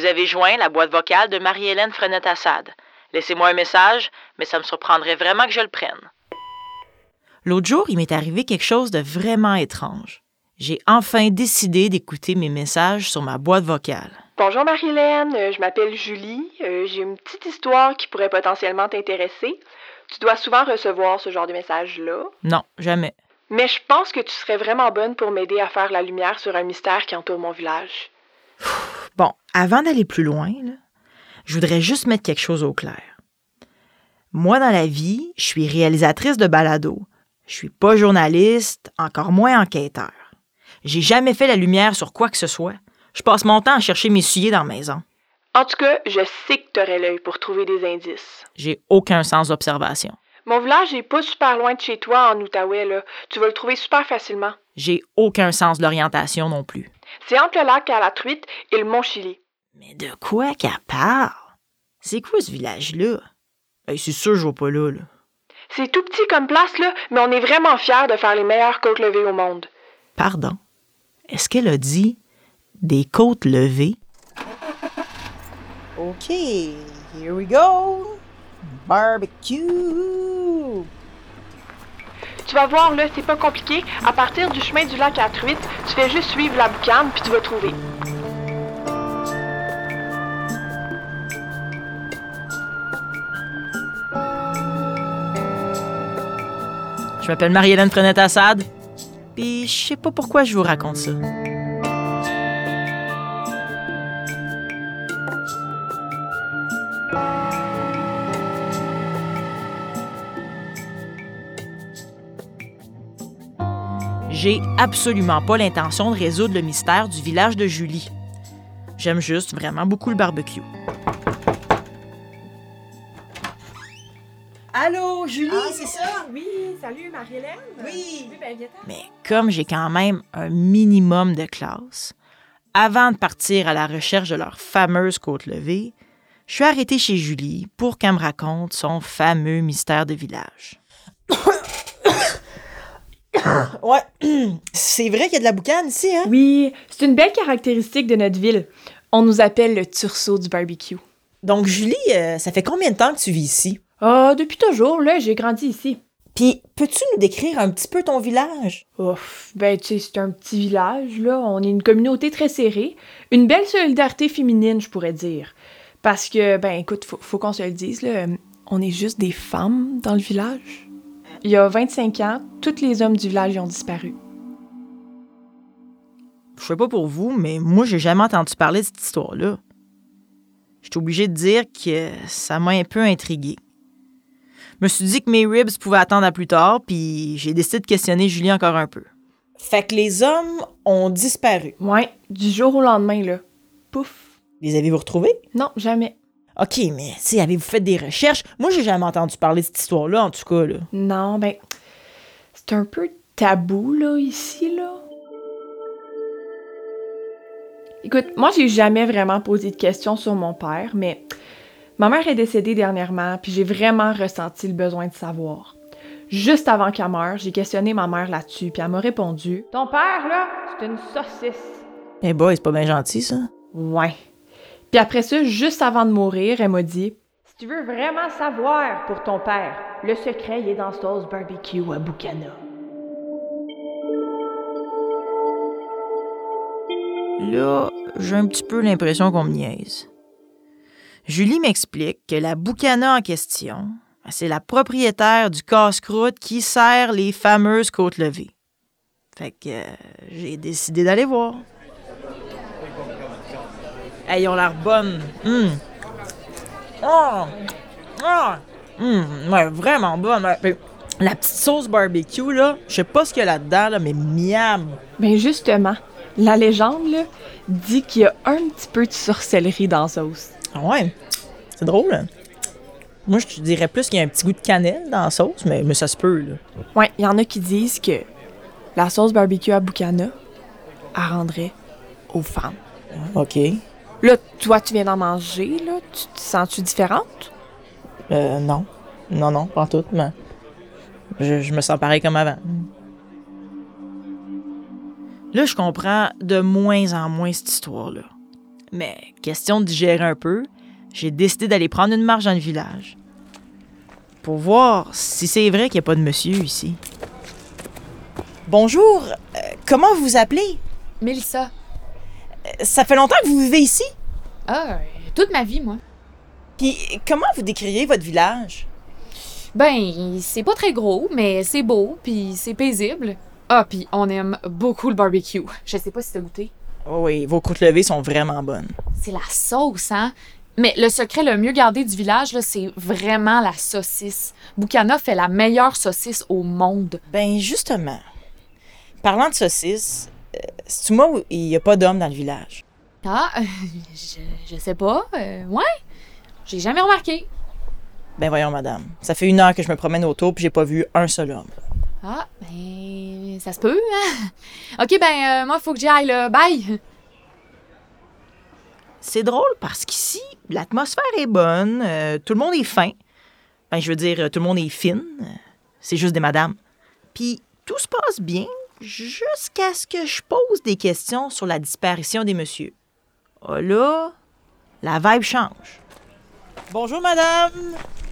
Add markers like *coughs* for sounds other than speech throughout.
Vous avez joint la boîte vocale de Marie-Hélène Frenette-Assad. Laissez-moi un message, mais ça me surprendrait vraiment que je le prenne. L'autre jour, il m'est arrivé quelque chose de vraiment étrange. J'ai enfin décidé d'écouter mes messages sur ma boîte vocale. Bonjour Marie-Hélène, euh, je m'appelle Julie. Euh, J'ai une petite histoire qui pourrait potentiellement t'intéresser. Tu dois souvent recevoir ce genre de messages-là. Non, jamais. Mais je pense que tu serais vraiment bonne pour m'aider à faire la lumière sur un mystère qui entoure mon village. Bon, avant d'aller plus loin, là, je voudrais juste mettre quelque chose au clair. Moi, dans la vie, je suis réalisatrice de balado. Je suis pas journaliste, encore moins enquêteur. J'ai jamais fait la lumière sur quoi que ce soit. Je passe mon temps à chercher mes sujets dans la maison. En tout cas, je sais que t'aurais l'œil pour trouver des indices. J'ai aucun sens d'observation. Mon village est pas super loin de chez toi en Outaouais, là. Tu vas le trouver super facilement. J'ai aucun sens de l'orientation non plus. C'est entre le lac à la truite et le mont Chili. Mais de quoi qu'elle parle? C'est quoi ce village-là? Hey, c'est sûr, je vais pas là, là. C'est tout petit comme place, là, mais on est vraiment fiers de faire les meilleures côtes levées au monde. Pardon? Est-ce qu'elle a dit des côtes levées? OK, here we go. Barbecue. Tu vas voir, là, c'est pas compliqué. À partir du chemin du lac à truite, tu fais juste suivre la boucane, puis tu vas trouver. Je m'appelle Marie-Hélène Frenette-Assad. Puis je sais pas pourquoi je vous raconte ça. J'ai absolument pas l'intention de résoudre le mystère du village de Julie. J'aime juste vraiment beaucoup le barbecue. Allô, Julie, c'est ça? Oui, salut Marie-Hélène. Oui. ben Mais comme j'ai quand même un minimum de classe, avant de partir à la recherche de leur fameuse côte levée, je suis arrêtée chez Julie pour qu'elle me raconte son fameux mystère de village. *coughs* *coughs* Ouais, *clears throat* c'est vrai qu'il y a de la boucane ici, hein? Oui, c'est une belle caractéristique de notre ville. On nous appelle le turceau du barbecue. Donc, Julie, euh, ça fait combien de temps que tu vis ici? Ah, depuis toujours, là, j'ai grandi ici. Puis, peux-tu nous décrire un petit peu ton village? Ouf, ben tu sais, c'est un petit village, là. On est une communauté très serrée. Une belle solidarité féminine, je pourrais dire. Parce que, ben écoute, faut, faut qu'on se le dise, là, euh, on est juste des femmes dans le village. Il y a 25 ans, tous les hommes du village y ont disparu. Je sais pas pour vous, mais moi, j'ai jamais entendu parler de cette histoire-là. Je suis obligée de dire que ça m'a un peu intriguée. Je me suis dit que mes ribs pouvaient attendre à plus tard, puis j'ai décidé de questionner Julie encore un peu. Fait que les hommes ont disparu. Ouais, du jour au lendemain, là. Pouf. Les avez-vous retrouvés? Non, jamais. OK, mais tu sais, avez-vous fait des recherches? Moi, j'ai jamais entendu parler de cette histoire-là, en tout cas, là. Non, ben, c'est un peu tabou, là, ici, là. Écoute, moi, j'ai jamais vraiment posé de questions sur mon père, mais ma mère est décédée dernièrement, puis j'ai vraiment ressenti le besoin de savoir. Juste avant qu'elle meure, j'ai questionné ma mère là-dessus, puis elle m'a répondu Ton père, là, c'est une saucisse. Eh boy, c'est pas bien gentil, ça. Ouais. Puis après ça, juste avant de mourir, elle m'a dit Si tu veux vraiment savoir pour ton père, le secret, il est dans sauce barbecue à Boucana. Là, j'ai un petit peu l'impression qu'on me niaise. Julie m'explique que la boucana en question, c'est la propriétaire du casse-croûte qui sert les fameuses côtes levées. Fait que euh, j'ai décidé d'aller voir. Hey, ils ont l'air bonnes. Hum. Oh! Ah! Hum, ouais, vraiment bonne. Ouais, puis La petite sauce barbecue, là, je sais pas ce qu'il y a là-dedans, là, mais miam! Ben justement, la légende, là, dit qu'il y a un petit peu de sorcellerie dans la sauce. Ah ouais, c'est drôle. hein? Moi, je te dirais plus qu'il y a un petit goût de cannelle dans la sauce, mais, mais ça se peut, là. Ouais, il y en a qui disent que la sauce barbecue à Boucana, elle rendrait aux femmes. OK. Là, toi, tu viens d'en manger, là. Tu te sens-tu différente? Euh, non. Non, non, pas en tout, mais je, je me sens pareil comme avant. Là, je comprends de moins en moins cette histoire-là. Mais question de digérer un peu, j'ai décidé d'aller prendre une marche dans le village. Pour voir si c'est vrai qu'il n'y a pas de monsieur ici. Bonjour, euh, comment vous vous appelez? Mélissa. Ça fait longtemps que vous vivez ici? Ah, toute ma vie, moi. Puis comment vous décririez votre village? Ben, c'est pas très gros, mais c'est beau, puis c'est paisible. Ah, puis on aime beaucoup le barbecue. Je sais pas si t'as goûté. Oh oui, vos côtes levées sont vraiment bonnes. C'est la sauce, hein? Mais le secret le mieux gardé du village, là, c'est vraiment la saucisse. Boucana fait la meilleure saucisse au monde. Ben justement, parlant de saucisses, euh, c'est moi où il n'y a pas d'hommes dans le village? Ah, euh, *laughs* je, je sais pas. euh, ouais? J'ai jamais remarqué. Ben voyons, madame. Ça fait une heure que je me promène autour puis j'ai pas vu un seul homme. Ah, ben, ça se peut, hein? *laughs* Ok, ben, euh, moi, faut que j'y aille, là. Bye! C'est drôle parce qu'ici, l'atmosphère est bonne, euh, tout le monde est fin. Ben, je veux dire, tout le monde est fine. euh, C'est juste des madames. Puis tout se passe bien jusqu'à ce que je pose des questions sur la disparition des messieurs. Ah là, la vibe change. Bonjour, madame.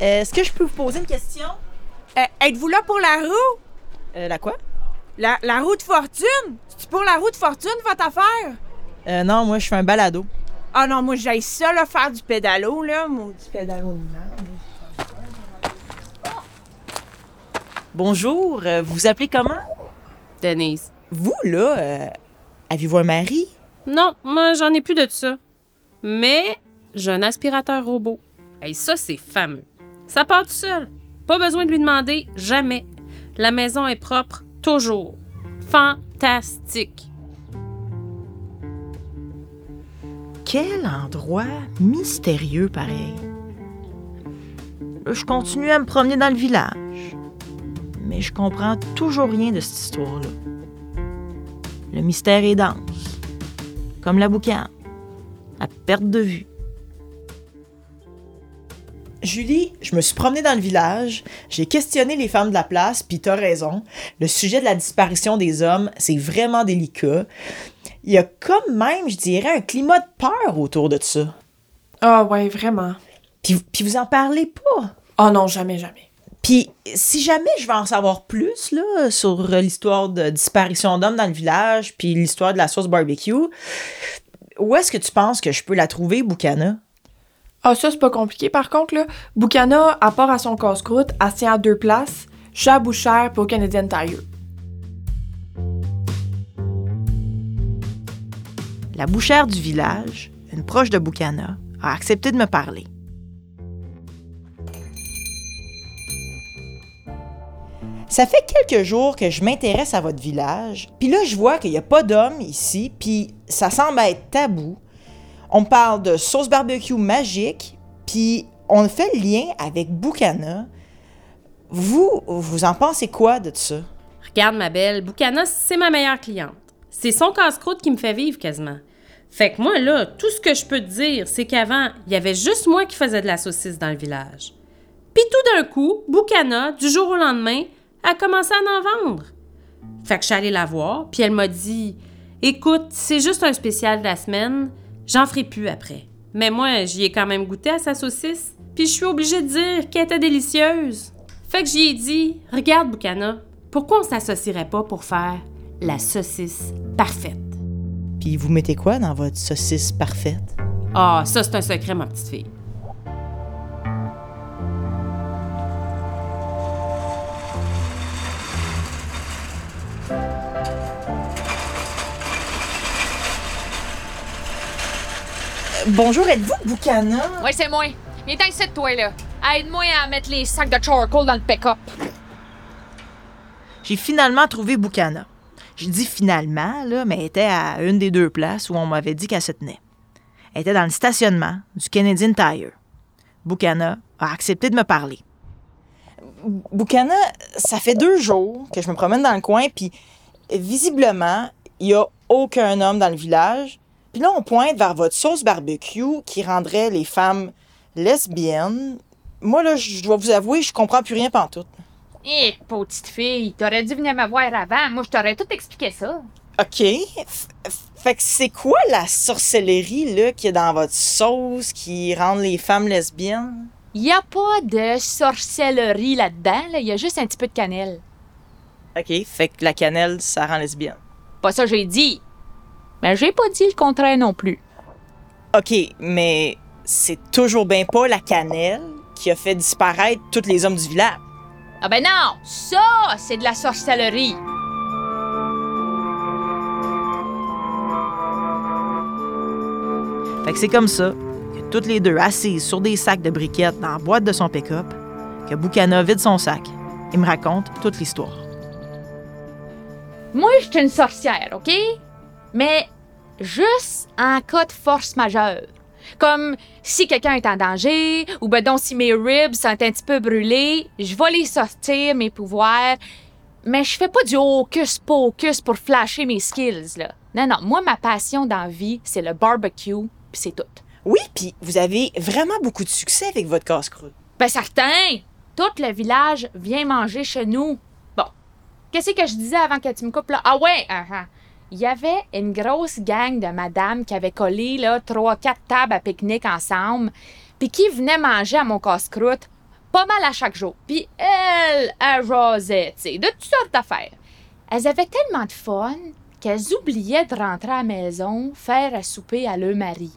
Est-ce que je peux vous poser une question? Euh, Êtes-vous là pour la roue? Euh, la quoi? La, la roue de fortune? C'est pour la roue de fortune, votre affaire? Euh, non, moi, je fais un balado. Ah non, moi, j'aille ça, là, faire du pédalo, là. Mon petit pédalo de merde. Bonjour, euh, vous vous appelez comment? Denise. Vous, là, euh, avez-vous un mari? Non, moi, j'en ai plus de ça. Mais j'ai un aspirateur robot. Et ça, c'est fameux. Ça part tout seul. Pas besoin de lui demander, jamais. La maison est propre, toujours. Fantastique. Quel endroit mystérieux pareil. Je continue à me promener dans le village, mais je comprends toujours rien de cette histoire-là. Le mystère est dense, comme la boucane, à perte de vue. Julie, je me suis promenée dans le village, j'ai questionné les femmes de la place, puis t'as raison. Le sujet de la disparition des hommes, c'est vraiment délicat. Il y a comme même, je dirais, un climat de peur autour de ça. Ah ouais, vraiment. Puis, puis vous en parlez pas? Oh non, jamais, jamais. Puis si jamais je veux en savoir plus là, sur l'histoire de disparition d'hommes dans le village, puis l'histoire de la sauce barbecue, où est-ce que tu penses que je peux la trouver, Boucana? Ah, ça, c'est pas compliqué. Par contre, là, Boucana, à part à son casse-croûte, elle tient à deux places, chez la Bouchère pour Canadian Tire. La bouchère du village, une proche de Boucana, a accepté de me parler. Ça fait quelques jours que je m'intéresse à votre village, puis là je vois qu'il n'y a pas d'hommes ici, puis ça semble être tabou. On parle de sauce barbecue magique, puis on fait le lien avec Boucana. Vous, vous en pensez quoi de ça? Regarde, ma belle, Boucana, c'est ma meilleure cliente. C'est son casse-croûte qui me fait vivre quasiment. Fait que moi, là, tout ce que je peux te dire, c'est qu'avant, il y avait juste moi qui faisais de la saucisse dans le village. Puis tout d'un coup, Boucana, du jour au lendemain, a commencé à en vendre. Fait que je suis allée la voir, puis elle m'a dit Écoute, c'est juste un spécial de la semaine, j'en ferai plus après. Mais moi, j'y ai quand même goûté à sa saucisse, puis je suis obligée de dire qu'elle était délicieuse. Fait que j'y ai dit Regarde, Boucana, pourquoi on s'associerait pas pour faire la saucisse parfaite? Puis vous mettez quoi dans votre saucisse parfaite? Ah, ça, c'est un secret, ma petite fille. Bonjour, êtes-vous Boucana? Ouais, c'est moi. Viens ici, toi, là. Aide-moi à mettre les sacs de charcoal dans le pick-up. J'ai finalement trouvé Boucana. Je dis finalement, là, mais elle était à une des deux places où on m'avait dit qu'elle se tenait. Elle était dans le stationnement du Canadian Tire. Boucana a accepté de me parler. Boucana, ça fait deux jours que je me promène dans le coin, puis visiblement, il n'y a aucun homme dans le village. Puis là, on pointe vers votre sauce barbecue qui rendrait les femmes lesbiennes. Moi, là, je dois vous avouer, je comprends plus rien pantoute. Hé, petite fille, t'aurais dû venir me voir avant. Moi, je t'aurais tout expliqué ça. OK. F- Fait que c'est quoi la sorcellerie là qu'il y a dans votre sauce qui rend les femmes lesbiennes? Il n'y a pas de sorcellerie là-dedans, là. il y a juste un petit peu de cannelle. OK, fait que la cannelle, ça rend lesbienne. Pas ça j'ai dit. Mais j'ai pas dit le contraire non plus. OK, mais c'est toujours bien pas la cannelle qui a fait disparaître tous les hommes du village. Ah ben non, ça, c'est de la sorcellerie. Fait que c'est comme ça que toutes les deux assises sur des sacs de briquettes dans la boîte de son pick-up, que Boucana vide son sac et me raconte toute l'histoire. Moi, je suis une sorcière, OK? Mais juste en cas de force majeure. Comme si quelqu'un est en danger, ou ben donc si mes ribs sont un petit peu brûlés, je vais les sortir, mes pouvoirs. Mais je fais pas du hocus pocus pour flasher mes skills, là. Non, non, moi, ma passion dans la vie, c'est le barbecue, puis c'est tout. Oui, puis vous avez vraiment beaucoup de succès avec votre casse-croûte. Ben certain! Tout le village vient manger chez nous. Bon, qu'est-ce que je disais avant que tu me coupes là? Ah ouais! ah, ah. Il y avait une grosse gang de madames qui avaient collé là, trois, quatre tables à pique-nique ensemble, puis qui venaient manger à mon casse-croûte pas mal à chaque jour. Puis elles, jasaient, tu sais, de toutes sortes d'affaires. Elles avaient tellement de fun qu'elles oubliaient de rentrer à la maison, faire à souper à leur mari.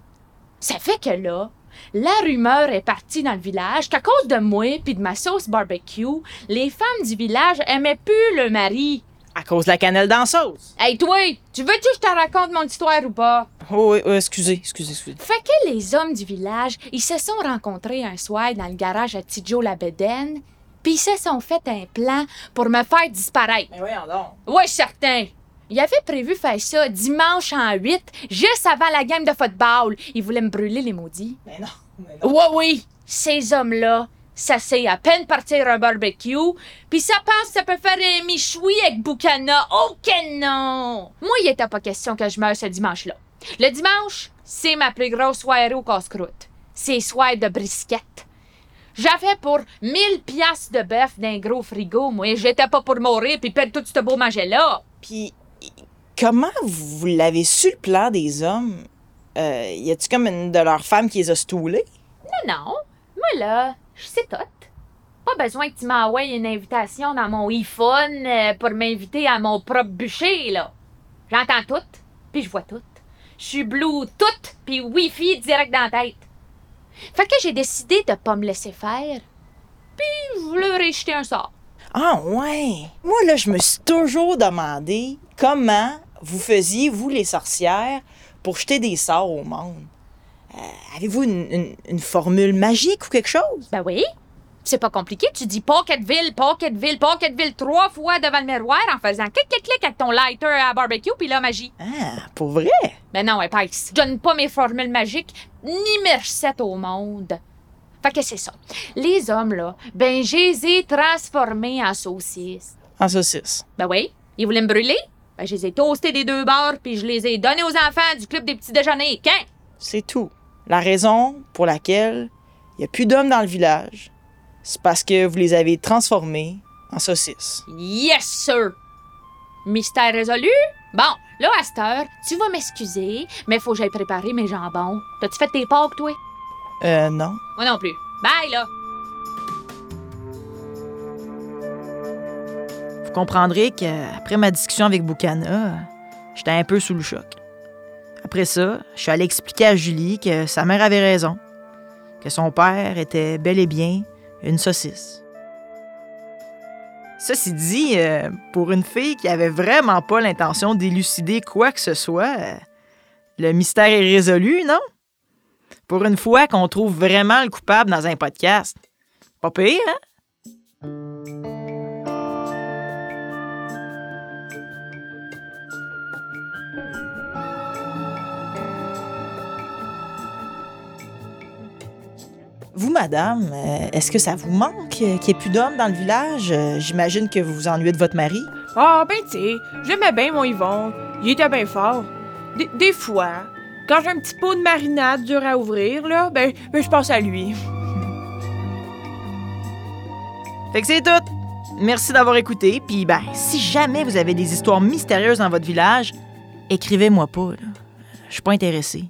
Ça fait que là, la rumeur est partie dans le village qu'à cause de moi puis de ma sauce barbecue, les femmes du village aimaient plus le mari. À cause de la cannelle dans la sauce. Hey toi, tu veux-tu que je te raconte mon histoire ou pas? Oh, oui, oui, excusez, excusez, excusez. Fait que les hommes du village, ils se sont rencontrés un soir dans le garage à Tidjo la Bédaine, puis ils se sont fait un plan pour me faire disparaître. Mais voyons donc. Ouais, certain. Ils avaient prévu faire ça dimanche en 8, juste avant la game de football. Ils voulaient me brûler les maudits. Mais non, mais non. Ouais, oui, ces hommes-là, ça sait à peine partir un barbecue, puis ça pense que ça peut faire un michoui avec Boucana. Oh que non! Moi, il était pas question que je meure ce dimanche-là. Le dimanche, c'est ma plus grosse soirée au casse-croûte. C'est soir de brisket. J'avais pour 1000 piastres de bœuf d'un gros frigo, moi. J'étais pas pour mourir puis perdre tout ce beau manger-là. Puis, comment vous l'avez su le plan des hommes? Euh, y a-tu comme une de leurs femmes qui les a stoulés? Non, non. Moi, là, sais tout. Pas besoin que tu m'envoies une invitation dans mon iPhone euh, pour m'inviter à mon propre bûcher, là. J'entends tout, puis je vois tout. Je suis Bluetooth, puis Wi-Fi direct dans la tête. Fait que j'ai décidé de pas me laisser faire, puis je ai jeté un sort. Ah ouais! Moi, là, je me suis toujours demandé comment vous faisiez, vous, les sorcières, pour jeter des sorts au monde. Euh, Avez-vous une, une- une formule magique ou quelque chose? Ben oui. C'est pas compliqué, tu dis Pocketville, Pocketville, Pocketville trois fois devant le miroir en faisant clic, clic, clic avec ton lighter à barbecue, puis là, magie. Ah, pour vrai? Ben non, Apex. Je donne pas mes formules magiques ni mes recettes au monde. Fait que c'est ça. Les hommes, là, ben, je les ai transformés en saucisses. En saucisse. Ben oui, ils voulaient me brûler? Ben, je les ai toastés des deux bords, puis je les ai donnés aux enfants du club des petits déjeuners. Qu'un? C'est tout. La raison pour laquelle il n'y a plus d'hommes dans le village, c'est parce que vous les avez transformés en saucisses. Yes, sir! Mystère résolu? Bon, là, à cette heure, tu vas m'excuser, mais faut que j'aille préparer mes jambons. T'as-tu fait tes pâques, toi? Euh, non. Moi non plus. Bye, là! Vous comprendrez qu'après ma discussion avec Boucana, j'étais un peu sous le choc. Après ça, je suis allé expliquer à Julie que sa mère avait raison, que son père était bel et bien une saucisse. Ceci dit, euh, pour une fille qui avait vraiment pas l'intention d'élucider quoi que ce soit, euh, le mystère est résolu, non? Pour une fois qu'on trouve vraiment le coupable dans un podcast. Pas pire, hein? Vous, madame, euh, est-ce que ça vous manque qu'il n'y ait plus d'hommes dans le village? Euh, J'imagine que vous vous ennuyez de votre mari. Ah, ben, tu sais, j'aimais bien mon Yvon. Il était bien fort. Des, des fois, quand j'ai un petit pot de marinade dur à ouvrir, là, ben, ben je pense à lui. Fait que c'est tout. Merci d'avoir écouté. Puis ben, si jamais vous avez des histoires mystérieuses dans votre village, écrivez-moi pas, là. Je suis pas intéressée.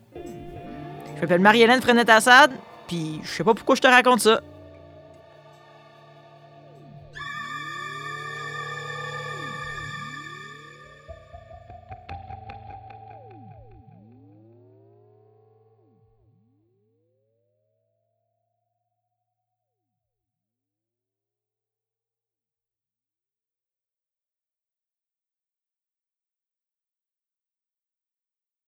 Je m'appelle Marie-Hélène Frenette-Assad, puis je sais pas pourquoi je te raconte ça.